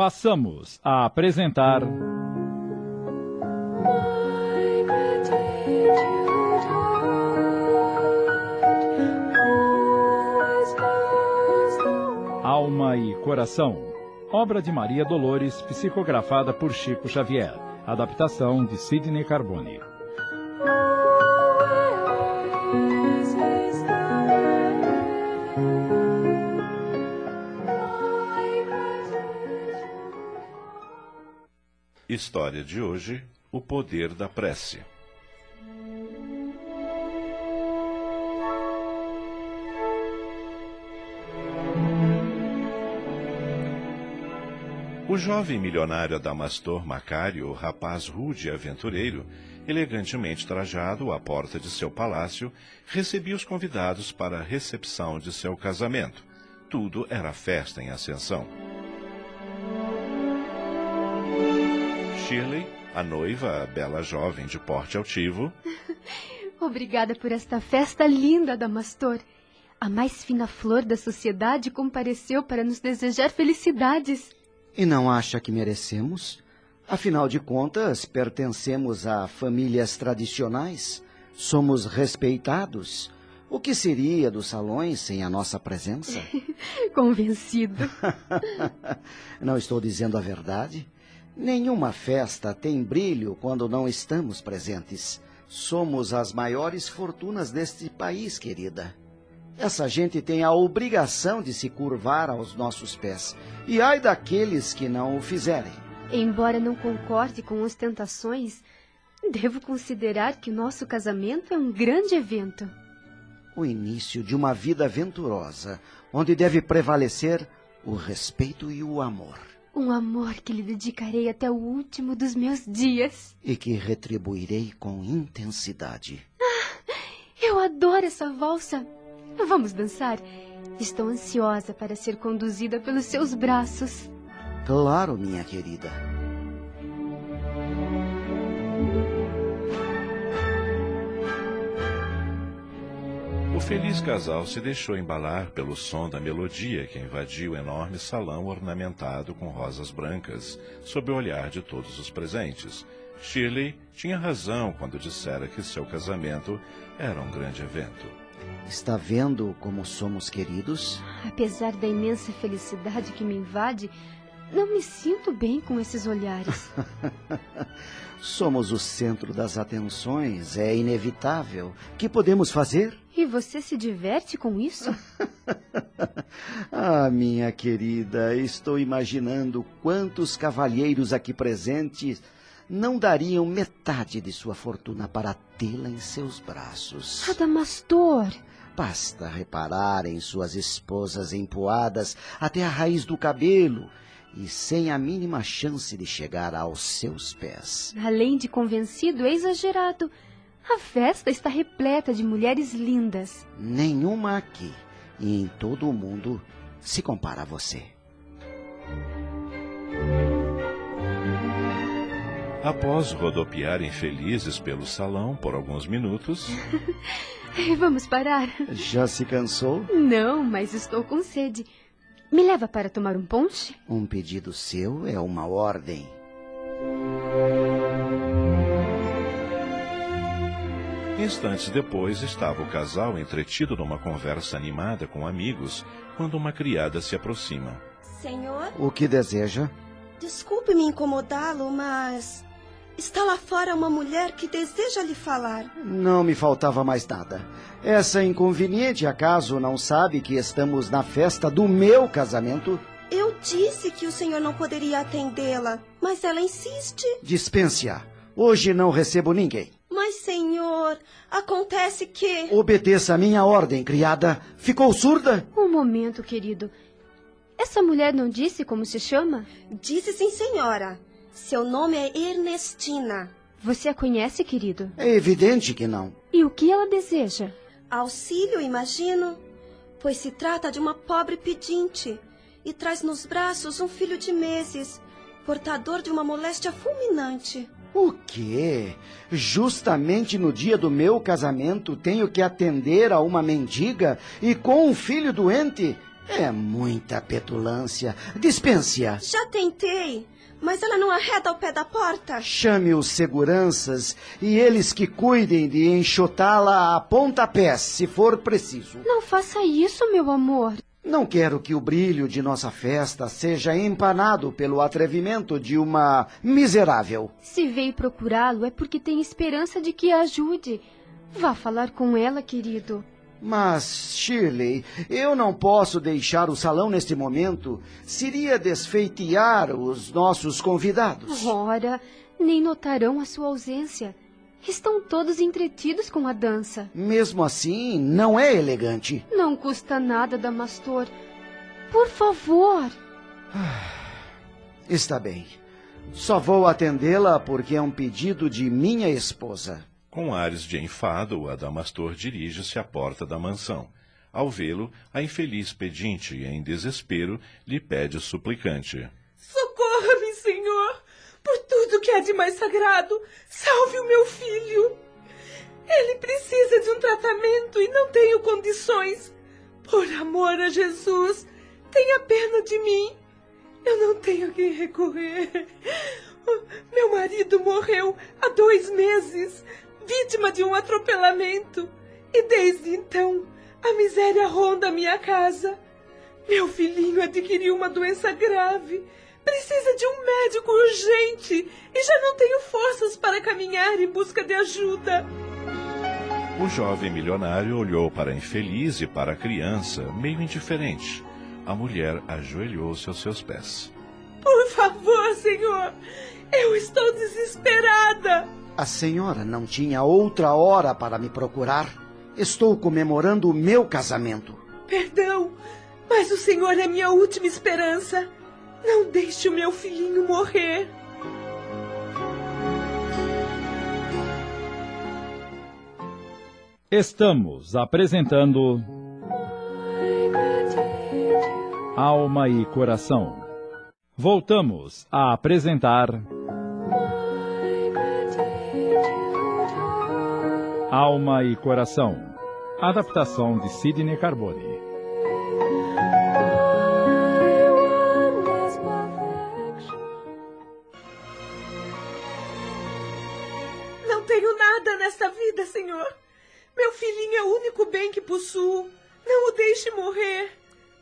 passamos a apresentar. Alma e Coração. Obra de Maria Dolores, psicografada por Chico Xavier. Adaptação de Sidney Carbone. História de hoje: O poder da prece. O jovem milionário Adamastor Macário, rapaz rude e aventureiro, elegantemente trajado à porta de seu palácio, recebia os convidados para a recepção de seu casamento. Tudo era festa em ascensão. Shirley, a noiva, a bela jovem de porte altivo. Obrigada por esta festa linda, Adamastor. A mais fina flor da sociedade compareceu para nos desejar felicidades. E não acha que merecemos? Afinal de contas, pertencemos a famílias tradicionais, somos respeitados. O que seria dos salões sem a nossa presença? Convencido. não estou dizendo a verdade. Nenhuma festa tem brilho quando não estamos presentes. Somos as maiores fortunas deste país, querida. Essa gente tem a obrigação de se curvar aos nossos pés. E ai daqueles que não o fizerem. Embora não concorde com ostentações, devo considerar que o nosso casamento é um grande evento. O início de uma vida venturosa, onde deve prevalecer o respeito e o amor. Um amor que lhe dedicarei até o último dos meus dias. E que retribuirei com intensidade. Ah, eu adoro essa valsa. Vamos dançar? Estou ansiosa para ser conduzida pelos seus braços. Claro, minha querida. O feliz casal se deixou embalar pelo som da melodia que invadiu o enorme salão ornamentado com rosas brancas, sob o olhar de todos os presentes. Shirley tinha razão quando dissera que seu casamento era um grande evento. Está vendo como somos queridos? Apesar da imensa felicidade que me invade, não me sinto bem com esses olhares. somos o centro das atenções, é inevitável. Que podemos fazer? E você se diverte com isso? ah, minha querida, estou imaginando quantos cavalheiros aqui presentes não dariam metade de sua fortuna para tê-la em seus braços. Adamastor! Basta reparar em suas esposas empoadas até a raiz do cabelo e sem a mínima chance de chegar aos seus pés. Além de convencido, é exagerado. A festa está repleta de mulheres lindas. Nenhuma aqui e em todo o mundo se compara a você. Após rodopiarem felizes pelo salão por alguns minutos. Vamos parar. Já se cansou? Não, mas estou com sede. Me leva para tomar um ponche? Um pedido seu é uma ordem. Instantes depois estava o casal entretido numa conversa animada com amigos quando uma criada se aproxima. Senhor? O que deseja? Desculpe-me incomodá-lo, mas Está lá fora uma mulher que deseja lhe falar. Não me faltava mais nada. Essa inconveniente acaso não sabe que estamos na festa do meu casamento? Eu disse que o senhor não poderia atendê-la, mas ela insiste. Dispense-a. Hoje não recebo ninguém. Mas, senhor, acontece que. Obedeça a minha ordem, criada. Ficou surda? Um momento, querido. Essa mulher não disse como se chama? Disse sim, senhora. Seu nome é Ernestina. Você a conhece, querido? É evidente que não. E o que ela deseja? Auxílio, imagino. Pois se trata de uma pobre pedinte e traz nos braços um filho de meses, portador de uma moléstia fulminante. O quê? Justamente no dia do meu casamento tenho que atender a uma mendiga e com um filho doente? É muita petulância. Dispense-a. Já tentei, mas ela não arreda ao pé da porta. Chame os seguranças e eles que cuidem de enxotá-la a pontapés, se for preciso. Não faça isso, meu amor. Não quero que o brilho de nossa festa seja empanado pelo atrevimento de uma miserável. Se veio procurá-lo é porque tem esperança de que a ajude. Vá falar com ela, querido. Mas, Shirley, eu não posso deixar o salão neste momento. Seria desfeitear os nossos convidados. Ora, nem notarão a sua ausência. Estão todos entretidos com a dança. Mesmo assim, não é elegante. Não custa nada, Damastor. Por favor. Está bem. Só vou atendê-la porque é um pedido de minha esposa. Com ares de enfado, o Adamastor dirige-se à porta da mansão. Ao vê-lo, a infeliz pedinte, em desespero, lhe pede suplicante. Socorra-me, Senhor! Por tudo que há de mais sagrado, salve o meu filho! Ele precisa de um tratamento e não tenho condições. Por amor a Jesus, tenha pena de mim. Eu não tenho a quem recorrer. Meu marido morreu há dois meses, vítima de um atropelamento. E desde então, a miséria ronda minha casa. Meu filhinho adquiriu uma doença grave. Precisa de um médico urgente e já não tenho forças para caminhar em busca de ajuda. O jovem milionário olhou para a infeliz e para a criança, meio indiferente. A mulher ajoelhou-se aos seus pés. Por favor, senhor, eu estou desesperada. A senhora não tinha outra hora para me procurar? Estou comemorando o meu casamento. Perdão, mas o senhor é minha última esperança. Não deixe o meu filhinho morrer. Estamos apresentando Alma e Coração. Voltamos a apresentar Alma e Coração. Adaptação de Sidney Carbone. Não tenho nada nesta vida, senhor. Meu filhinho é o único bem que possuo. Não o deixe morrer.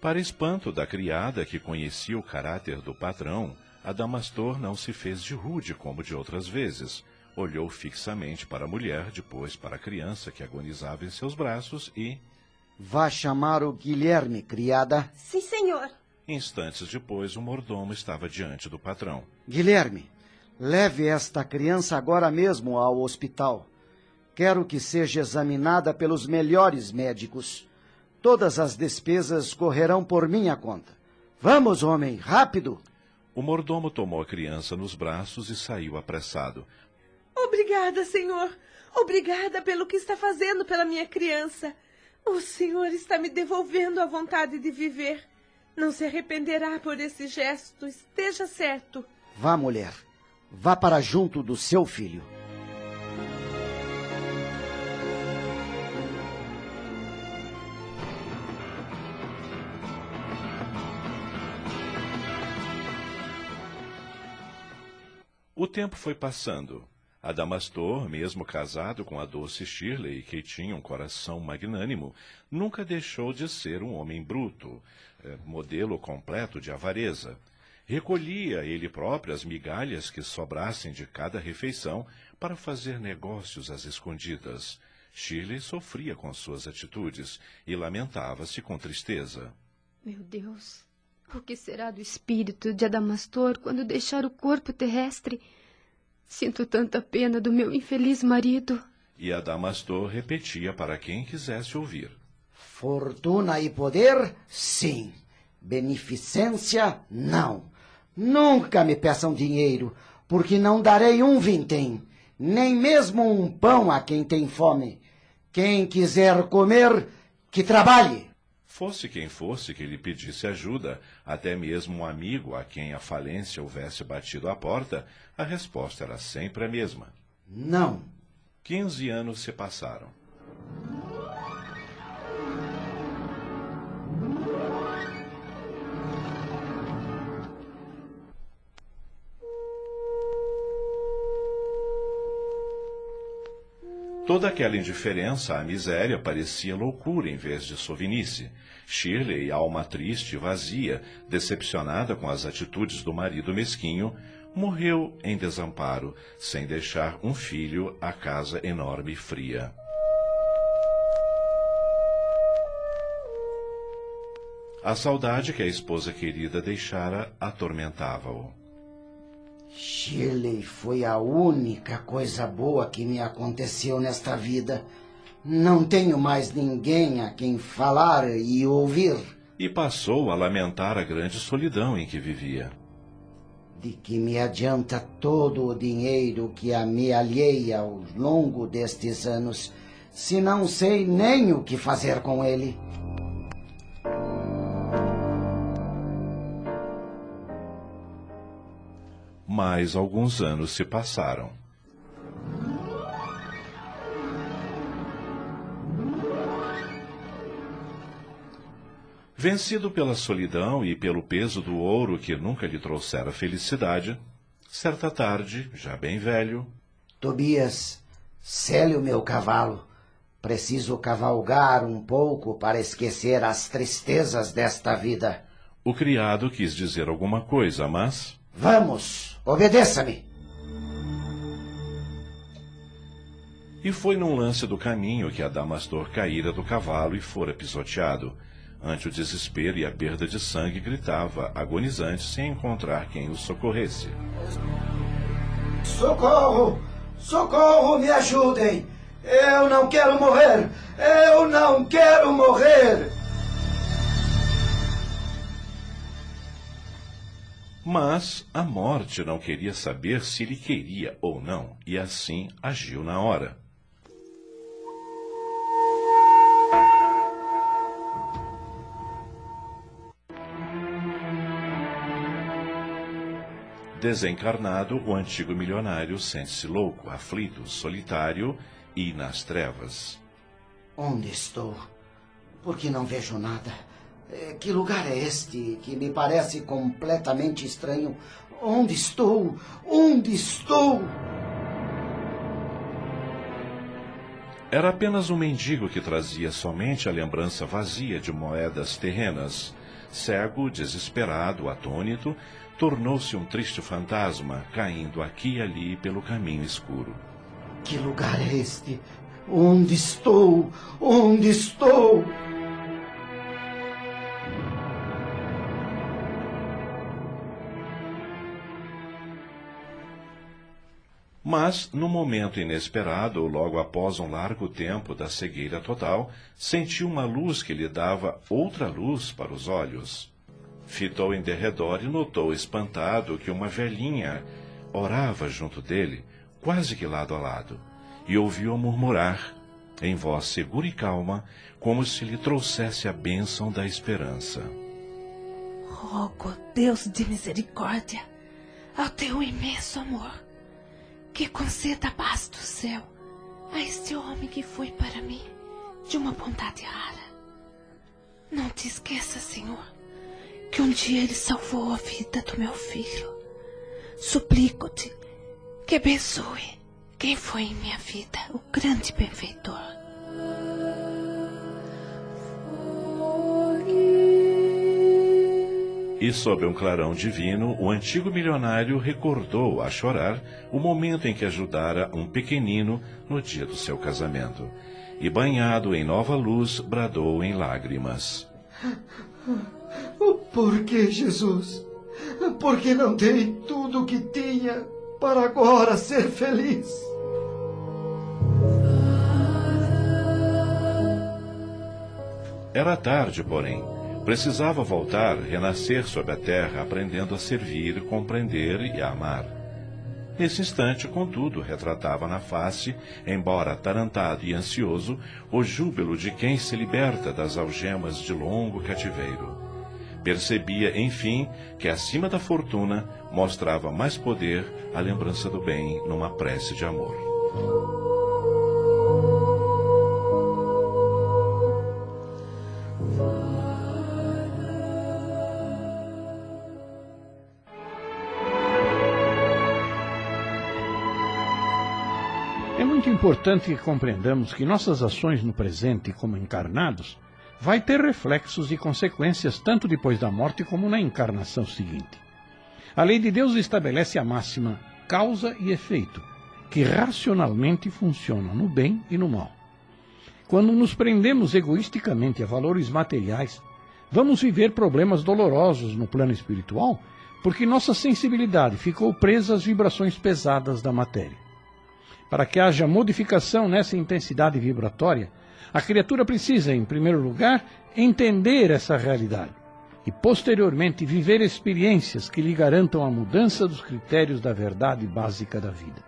Para espanto da criada que conhecia o caráter do patrão, Adamastor não se fez de rude como de outras vezes. Olhou fixamente para a mulher, depois para a criança que agonizava em seus braços e. Vá chamar o Guilherme, criada. Sim, senhor. Instantes depois, o mordomo estava diante do patrão. Guilherme, leve esta criança agora mesmo ao hospital. Quero que seja examinada pelos melhores médicos. Todas as despesas correrão por minha conta. Vamos, homem, rápido! O mordomo tomou a criança nos braços e saiu apressado. Obrigada, senhor. Obrigada pelo que está fazendo pela minha criança. O senhor está me devolvendo a vontade de viver. Não se arrependerá por esse gesto, esteja certo. Vá, mulher. Vá para junto do seu filho. O tempo foi passando. Adamastor, mesmo casado com a doce Shirley, que tinha um coração magnânimo, nunca deixou de ser um homem bruto, eh, modelo completo de avareza. Recolhia ele próprio as migalhas que sobrassem de cada refeição para fazer negócios às escondidas. Shirley sofria com suas atitudes e lamentava-se com tristeza. Meu Deus, o que será do espírito de Adamastor quando deixar o corpo terrestre? Sinto tanta pena do meu infeliz marido. E Adamastor repetia para quem quisesse ouvir. Fortuna e poder, sim. Beneficência, não. Nunca me peçam dinheiro, porque não darei um vintém, nem mesmo um pão a quem tem fome. Quem quiser comer, que trabalhe. Fosse quem fosse que lhe pedisse ajuda, até mesmo um amigo a quem a falência houvesse batido à porta, a resposta era sempre a mesma. Não. Quinze anos se passaram. Toda aquela indiferença à miséria parecia loucura em vez de sovinice. Shirley, alma triste e vazia, decepcionada com as atitudes do marido mesquinho, morreu em desamparo, sem deixar um filho à casa enorme e fria. A saudade que a esposa querida deixara atormentava-o. Shirley foi a única coisa boa que me aconteceu nesta vida. Não tenho mais ninguém a quem falar e ouvir. E passou a lamentar a grande solidão em que vivia. De que me adianta todo o dinheiro que a me alheia ao longo destes anos, se não sei nem o que fazer com ele? Mais alguns anos se passaram. Vencido pela solidão e pelo peso do ouro que nunca lhe trouxera felicidade, certa tarde, já bem velho. Tobias, cele o meu cavalo. Preciso cavalgar um pouco para esquecer as tristezas desta vida. O criado quis dizer alguma coisa, mas. Vamos, obedeça-me. E foi num lance do caminho que Adamastor caíra do cavalo e fora pisoteado. Ante o desespero e a perda de sangue, gritava, agonizante, sem encontrar quem o socorresse. Socorro! Socorro, me ajudem! Eu não quero morrer! Eu não quero morrer! Mas a morte não queria saber se ele queria ou não, e assim agiu na hora. Desencarnado, o antigo milionário sente-se louco, aflito, solitário e nas trevas. Onde estou? Por que não vejo nada? Eh, que lugar é este que me parece completamente estranho? Onde estou? Onde estou? Era apenas um mendigo que trazia somente a lembrança vazia de moedas terrenas. Cego, desesperado, atônito, tornou-se um triste fantasma, caindo aqui e ali pelo caminho escuro. Que lugar é este? Onde estou? Onde estou? Mas, no momento inesperado, logo após um largo tempo da cegueira total, sentiu uma luz que lhe dava outra luz para os olhos. Fitou em derredor e notou espantado que uma velhinha orava junto dele, quase que lado a lado, e ouviu-a murmurar, em voz segura e calma, como se lhe trouxesse a bênção da esperança. Rogo, Deus de misericórdia, ao teu imenso amor, que conceda a paz do céu a este homem que foi para mim de uma bondade rara. Não te esqueça, Senhor, que um dia ele salvou a vida do meu filho. Suplico-te que abençoe quem foi em minha vida o grande benfeitor. E sob um clarão divino, o antigo milionário recordou, a chorar, o momento em que ajudara um pequenino no dia do seu casamento. E, banhado em nova luz, bradou em lágrimas. Por que, Jesus? Por que não dei tudo o que tinha para agora ser feliz? Era tarde, porém. Precisava voltar, renascer sob a terra, aprendendo a servir, compreender e amar. Nesse instante, contudo, retratava na face, embora atarantado e ansioso, o júbilo de quem se liberta das algemas de longo cativeiro. Percebia, enfim, que acima da fortuna mostrava mais poder a lembrança do bem numa prece de amor. Importante que compreendamos que nossas ações no presente, como encarnados, vai ter reflexos e consequências tanto depois da morte como na encarnação seguinte. A lei de Deus estabelece a máxima causa e efeito, que racionalmente funciona no bem e no mal. Quando nos prendemos egoisticamente a valores materiais, vamos viver problemas dolorosos no plano espiritual, porque nossa sensibilidade ficou presa às vibrações pesadas da matéria. Para que haja modificação nessa intensidade vibratória, a criatura precisa, em primeiro lugar, entender essa realidade e, posteriormente, viver experiências que lhe garantam a mudança dos critérios da verdade básica da vida.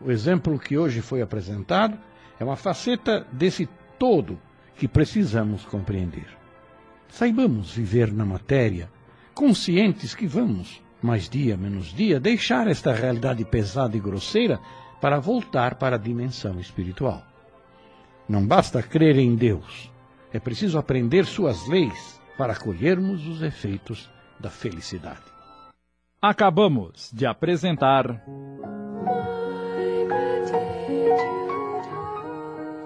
O exemplo que hoje foi apresentado é uma faceta desse todo que precisamos compreender. Saibamos viver na matéria, conscientes que vamos, mais dia menos dia, deixar esta realidade pesada e grosseira para voltar para a dimensão espiritual. Não basta crer em Deus, é preciso aprender suas leis para colhermos os efeitos da felicidade. Acabamos de apresentar.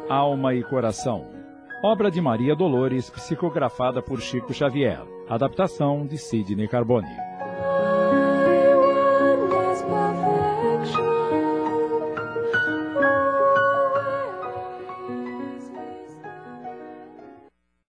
Alma e Coração. Obra de Maria Dolores, psicografada por Chico Xavier. Adaptação de Sidney Carbone.